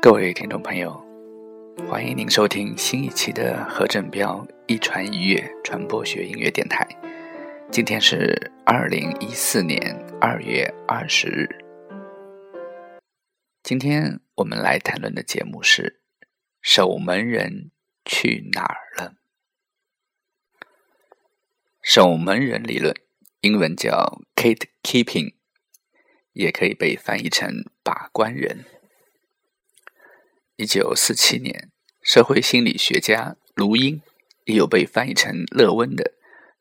各位听众朋友，欢迎您收听新一期的何振彪一传一乐传播学音乐电台。今天是二零一四年二月二十日。今天我们来谈论的节目是《守门人去哪儿了》。守门人理论，英文叫 “gate keeping”，也可以被翻译成“把关人”。一九四七年，社会心理学家卢英也有被翻译成“勒温”的，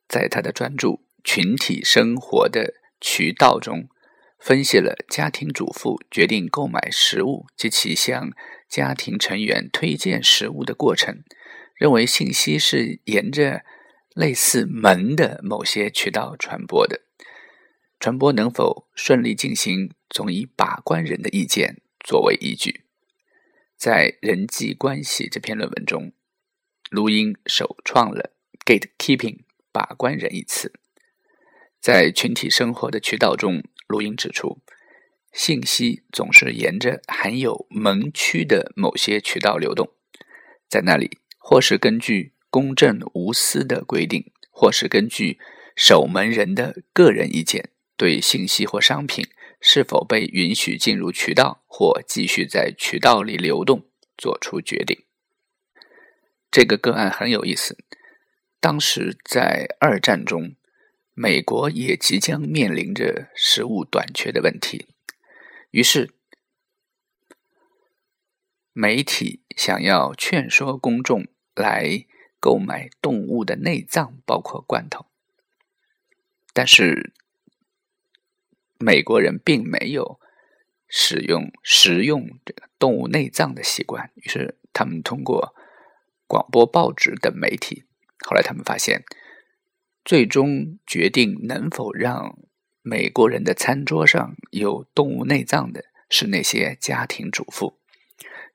在他的专著《群体生活的渠道》中，分析了家庭主妇决定购买食物及其向家庭成员推荐食物的过程，认为信息是沿着类似门的某些渠道传播的，传播能否顺利进行，总以把关人的意见作为依据。在人际关系这篇论文中，卢英首创了 “gatekeeping” 把关人一词。在群体生活的渠道中，卢英指出，信息总是沿着含有门区的某些渠道流动，在那里，或是根据公正无私的规定，或是根据守门人的个人意见，对信息或商品。是否被允许进入渠道或继续在渠道里流动，做出决定。这个个案很有意思。当时在二战中，美国也即将面临着食物短缺的问题，于是媒体想要劝说公众来购买动物的内脏，包括罐头，但是。美国人并没有使用食用这个动物内脏的习惯，于是他们通过广播、报纸等媒体，后来他们发现，最终决定能否让美国人的餐桌上有动物内脏的是那些家庭主妇。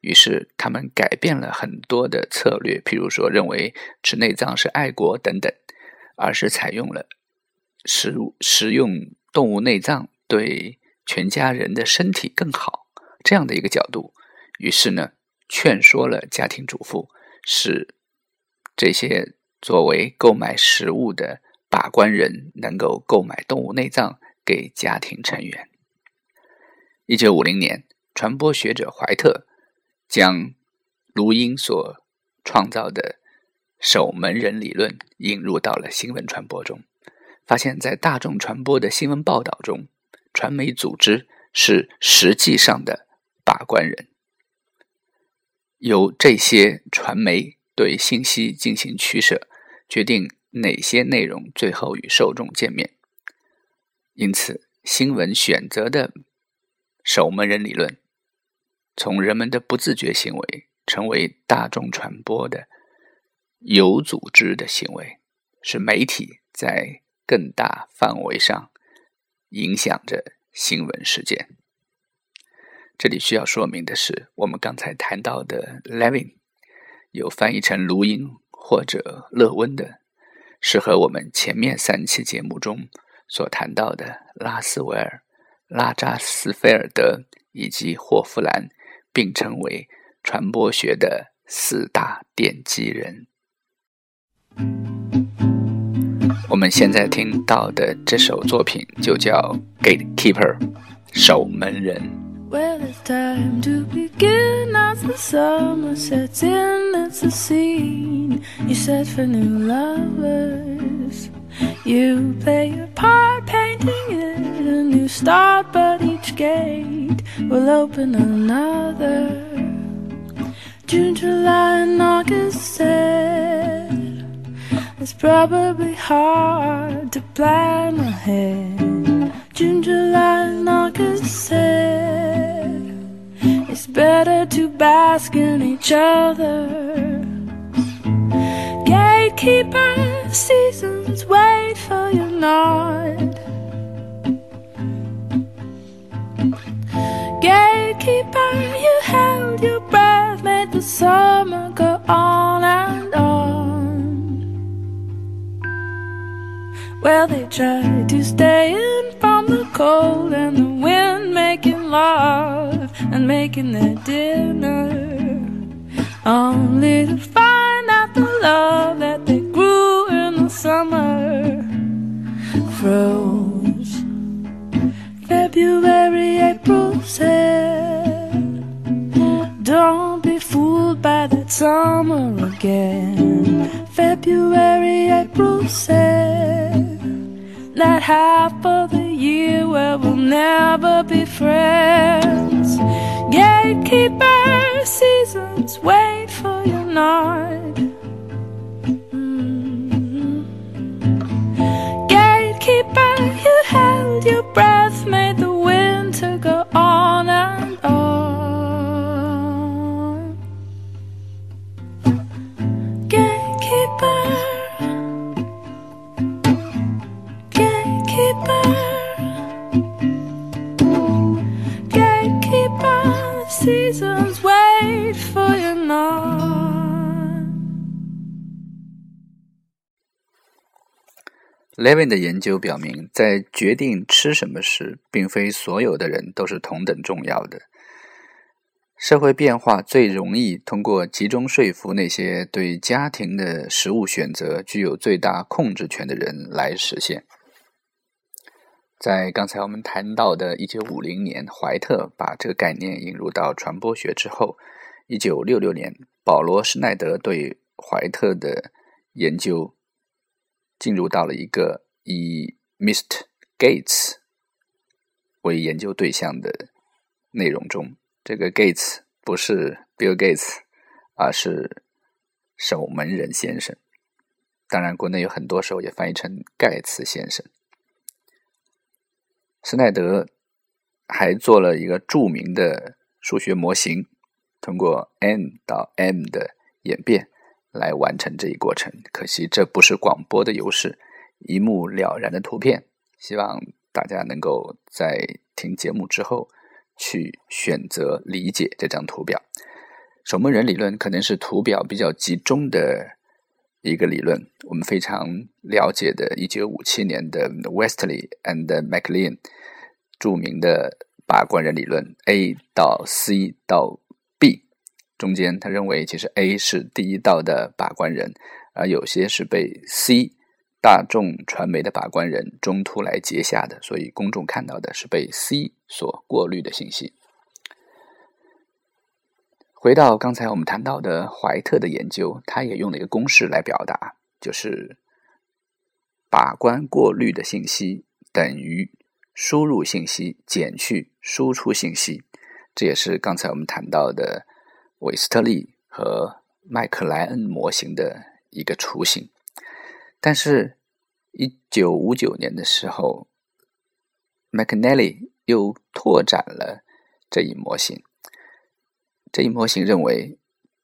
于是他们改变了很多的策略，譬如说认为吃内脏是爱国等等，而是采用了食食用动物内脏。对全家人的身体更好这样的一个角度，于是呢，劝说了家庭主妇，使这些作为购买食物的把关人能够购买动物内脏给家庭成员。一九五零年，传播学者怀特将卢英所创造的守门人理论引入到了新闻传播中，发现，在大众传播的新闻报道中。传媒组织是实际上的把关人，由这些传媒对信息进行取舍，决定哪些内容最后与受众见面。因此，新闻选择的守门人理论，从人们的不自觉行为，成为大众传播的有组织的行为，是媒体在更大范围上。影响着新闻事件。这里需要说明的是，我们刚才谈到的 Levin 有翻译成卢英或者勒温的，是和我们前面三期节目中所谈到的拉斯维尔、拉扎斯菲尔德以及霍夫兰并称为传播学的四大奠基人。我们现在听到的这首作品就叫《Gatekeeper》，守门人。Well, it's time to begin as the summer sets in. It's a scene you set for new lovers. You play your part, painting it a new start, but each gate will open another. June, July, and August said. It's probably hard to plan ahead. June, July, and August said it's better to bask in each other. Gatekeeper seasons wait for your nod. Gatekeeper, you held your breath, made the summer go on Well, they tried to stay in from the cold and the wind, making love and making their dinner, only to find out the love that they grew in the summer froze. February, April said, Don't be fooled by that summer again. February, April said, That half of the year where we'll never be friends. Gatekeeper seasons, wait for your nod. For your nod. Levin 的研究表明，在决定吃什么时，并非所有的人都是同等重要的。社会变化最容易通过集中说服那些对家庭的食物选择具有最大控制权的人来实现。在刚才我们谈到的1950年，怀特把这个概念引入到传播学之后，1966年，保罗·施耐德对怀特的研究进入到了一个以 Mr. Gates 为研究对象的内容中。这个 Gates 不是 Bill Gates，而是守门人先生。当然，国内有很多时候也翻译成盖茨先生。施耐德还做了一个著名的数学模型，通过 n 到 m 的演变来完成这一过程。可惜这不是广播的优势，一目了然的图片。希望大家能够在听节目之后去选择理解这张图表。守门人理论可能是图表比较集中的一个理论。我们非常了解的1957年的 Westley and MacLean 著名的把关人理论，A 到 C 到 B 中间，他认为其实 A 是第一道的把关人，而有些是被 C 大众传媒的把关人中途来截下的，所以公众看到的是被 C 所过滤的信息。回到刚才我们谈到的怀特的研究，他也用了一个公式来表达，就是把关过滤的信息等于输入信息减去输出信息。这也是刚才我们谈到的韦斯特利和麦克莱恩模型的一个雏形。但是，一九五九年的时候，McNally 又拓展了这一模型。这一模型认为，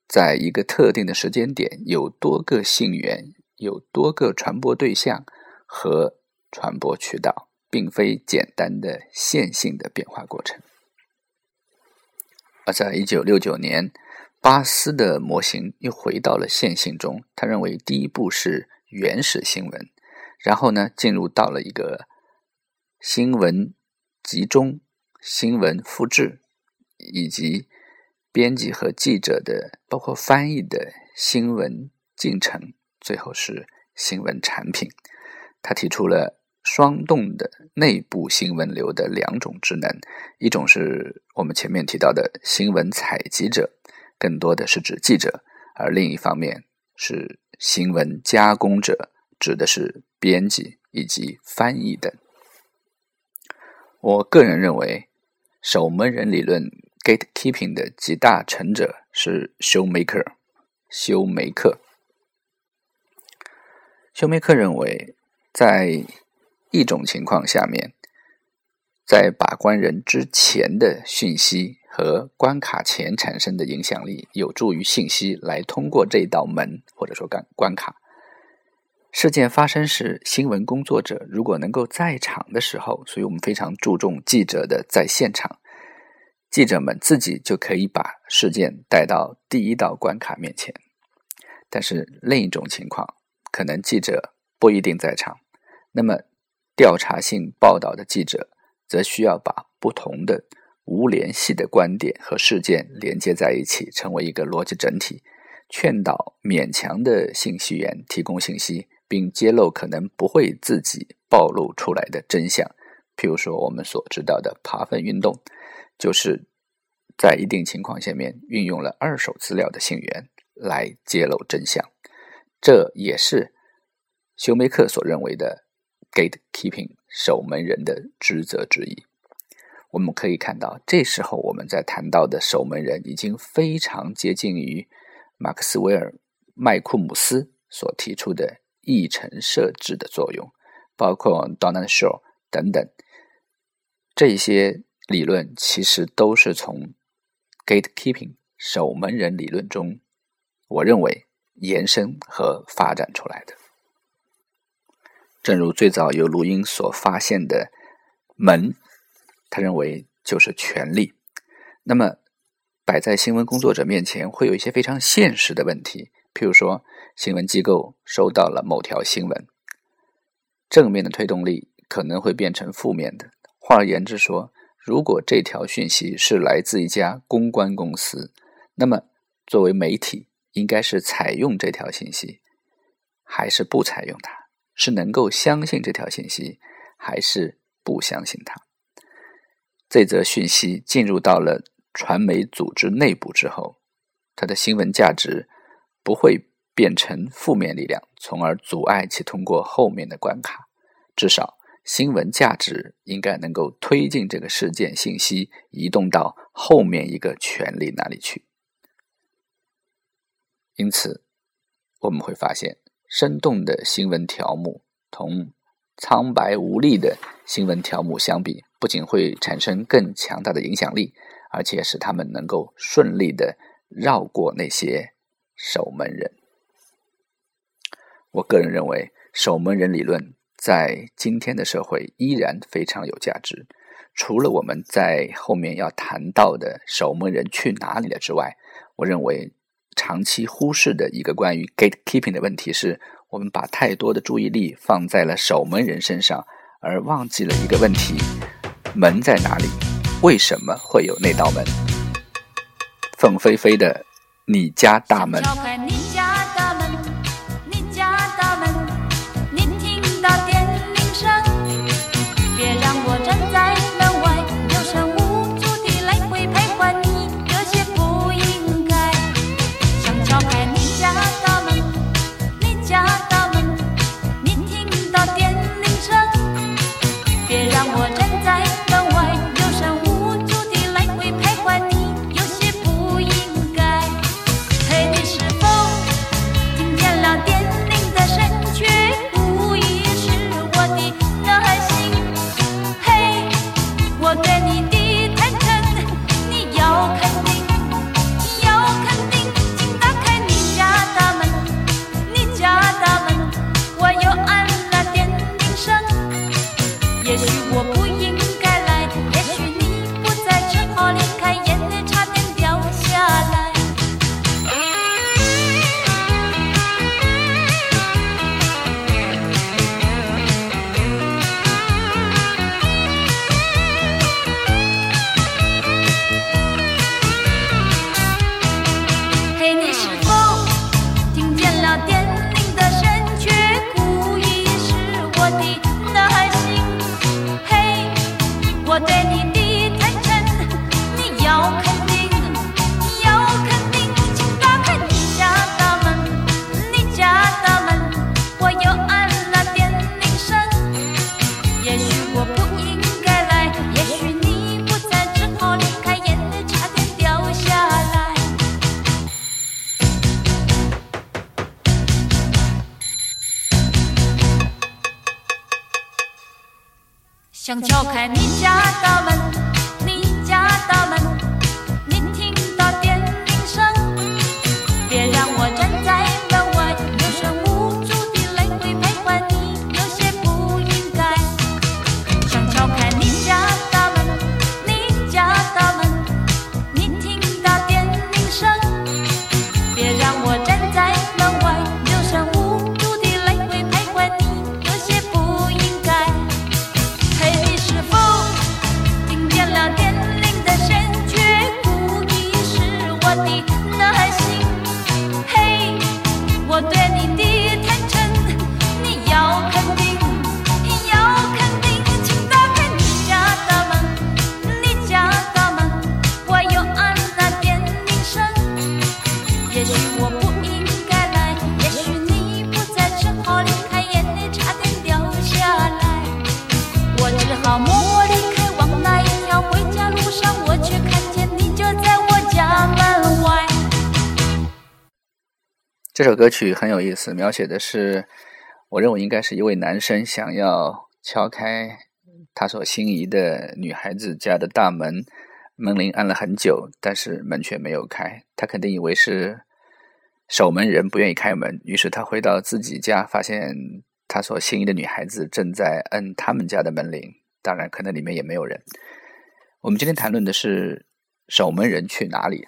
在一个特定的时间点，有多个信源，有多个传播对象和传播渠道，并非简单的线性的变化过程。而在一九六九年，巴斯的模型又回到了线性中。他认为，第一步是原始新闻，然后呢，进入到了一个新闻集中、新闻复制以及。编辑和记者的，包括翻译的新闻进程，最后是新闻产品。他提出了双动的内部新闻流的两种职能：一种是我们前面提到的新闻采集者，更多的是指记者；而另一方面是新闻加工者，指的是编辑以及翻译等。我个人认为，守门人理论。Gatekeeping 的集大成者是 Showmaker，。休梅克，休梅克认为，在一种情况下面，在把关人之前的讯息和关卡前产生的影响力，有助于信息来通过这道门或者说关关卡。事件发生时，新闻工作者如果能够在场的时候，所以我们非常注重记者的在现场。记者们自己就可以把事件带到第一道关卡面前，但是另一种情况，可能记者不一定在场，那么调查性报道的记者则需要把不同的无联系的观点和事件连接在一起，成为一个逻辑整体，劝导勉强的信息源提供信息，并揭露可能不会自己暴露出来的真相。譬如说，我们所知道的扒粪运动，就是在一定情况下面运用了二手资料的信源来揭露真相。这也是休梅克所认为的 gatekeeping 守门人的职责之一。我们可以看到，这时候我们在谈到的守门人已经非常接近于马克斯韦尔·麦库姆斯所提出的议程设置的作用，包括 Donald Shaw 等等这些理论，其实都是从 gatekeeping 守门人理论中，我认为延伸和发展出来的。正如最早由录音所发现的门。他认为就是权力。那么，摆在新闻工作者面前，会有一些非常现实的问题。譬如说，新闻机构收到了某条新闻，正面的推动力可能会变成负面的。换而言之说，如果这条讯息是来自一家公关公司，那么作为媒体，应该是采用这条信息，还是不采用它？是能够相信这条信息，还是不相信它？这则讯息进入到了传媒组织内部之后，它的新闻价值不会变成负面力量，从而阻碍其通过后面的关卡。至少，新闻价值应该能够推进这个事件信息移动到后面一个权力那里去。因此，我们会发现，生动的新闻条目同苍白无力的新闻条目相比。不仅会产生更强大的影响力，而且使他们能够顺利的绕过那些守门人。我个人认为，守门人理论在今天的社会依然非常有价值。除了我们在后面要谈到的守门人去哪里了之外，我认为长期忽视的一个关于 gatekeeping 的问题是，我们把太多的注意力放在了守门人身上，而忘记了一个问题。门在哪里？为什么会有那道门？凤飞飞的你家大门。也许我不应这首歌曲很有意思，描写的是，我认为应该是一位男生想要敲开他所心仪的女孩子家的大门，门铃按了很久，但是门却没有开。他肯定以为是守门人不愿意开门，于是他回到自己家，发现他所心仪的女孩子正在摁他们家的门铃。当然，可能里面也没有人。我们今天谈论的是守门人去哪里。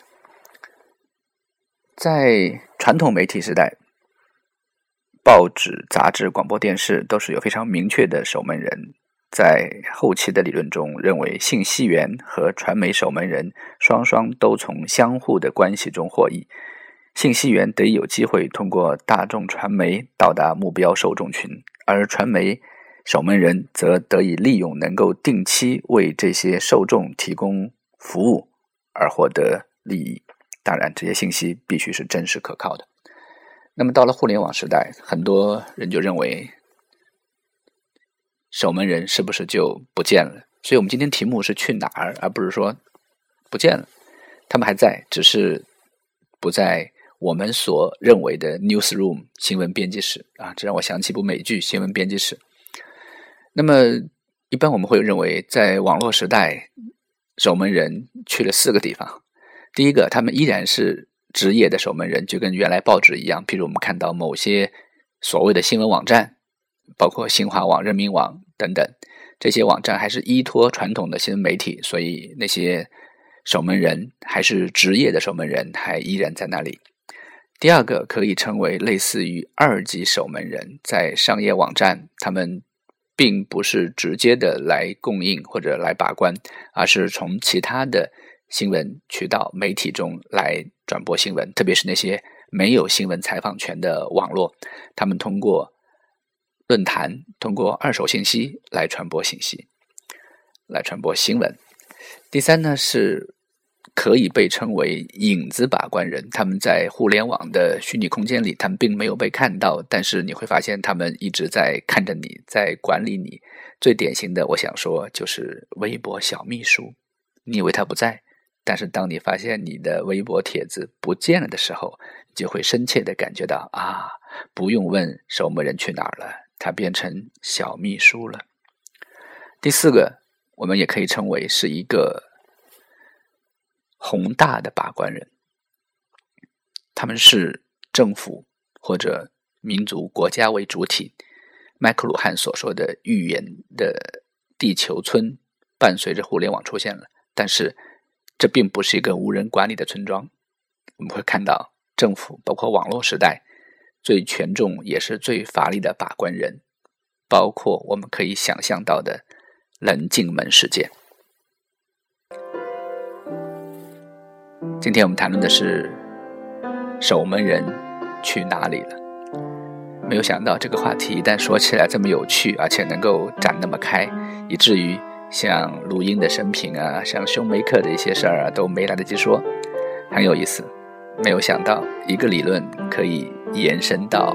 在传统媒体时代，报纸、杂志、广播电视都是有非常明确的守门人。在后期的理论中，认为信息源和传媒守门人双双都从相互的关系中获益。信息源得以有机会通过大众传媒到达目标受众群，而传媒守门人则得以利用能够定期为这些受众提供服务而获得利益。当然，这些信息必须是真实可靠的。那么，到了互联网时代，很多人就认为守门人是不是就不见了？所以我们今天题目是去哪儿，而不是说不见了。他们还在，只是不在我们所认为的 newsroom 新闻编辑室啊。这让我想起一部美剧《新闻编辑室》。那么，一般我们会认为，在网络时代，守门人去了四个地方。第一个，他们依然是职业的守门人，就跟原来报纸一样。譬如我们看到某些所谓的新闻网站，包括新华网、人民网等等，这些网站还是依托传统的新闻媒体，所以那些守门人还是职业的守门人，还依然在那里。第二个可以称为类似于二级守门人，在商业网站，他们并不是直接的来供应或者来把关，而是从其他的。新闻渠道、媒体中来转播新闻，特别是那些没有新闻采访权的网络，他们通过论坛、通过二手信息来传播信息，来传播新闻。第三呢，是可以被称为影子把关人，他们在互联网的虚拟空间里，他们并没有被看到，但是你会发现他们一直在看着你，在管理你。最典型的，我想说就是微博小秘书，你以为他不在？但是，当你发现你的微博帖子不见了的时候，你就会深切的感觉到啊，不用问守门人去哪儿了，他变成小秘书了。第四个，我们也可以称为是一个宏大的把关人，他们是政府或者民族国家为主体。麦克鲁汉所说的预言的地球村，伴随着互联网出现了，但是。这并不是一个无人管理的村庄，我们会看到政府，包括网络时代最权重也是最乏力的把关人，包括我们可以想象到的冷静门事件。今天我们谈论的是守门人去哪里了？没有想到这个话题一旦说起来这么有趣，而且能够展那么开，以至于。像录音的生平啊，像胸梅克的一些事儿啊，都没来得及说，很有意思。没有想到一个理论可以延伸到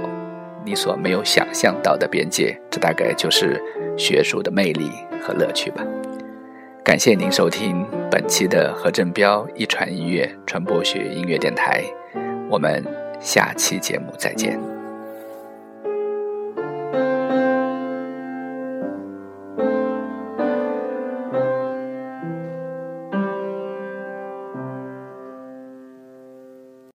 你所没有想象到的边界，这大概就是学术的魅力和乐趣吧。感谢您收听本期的何振彪一传音乐传播学音乐电台，我们下期节目再见。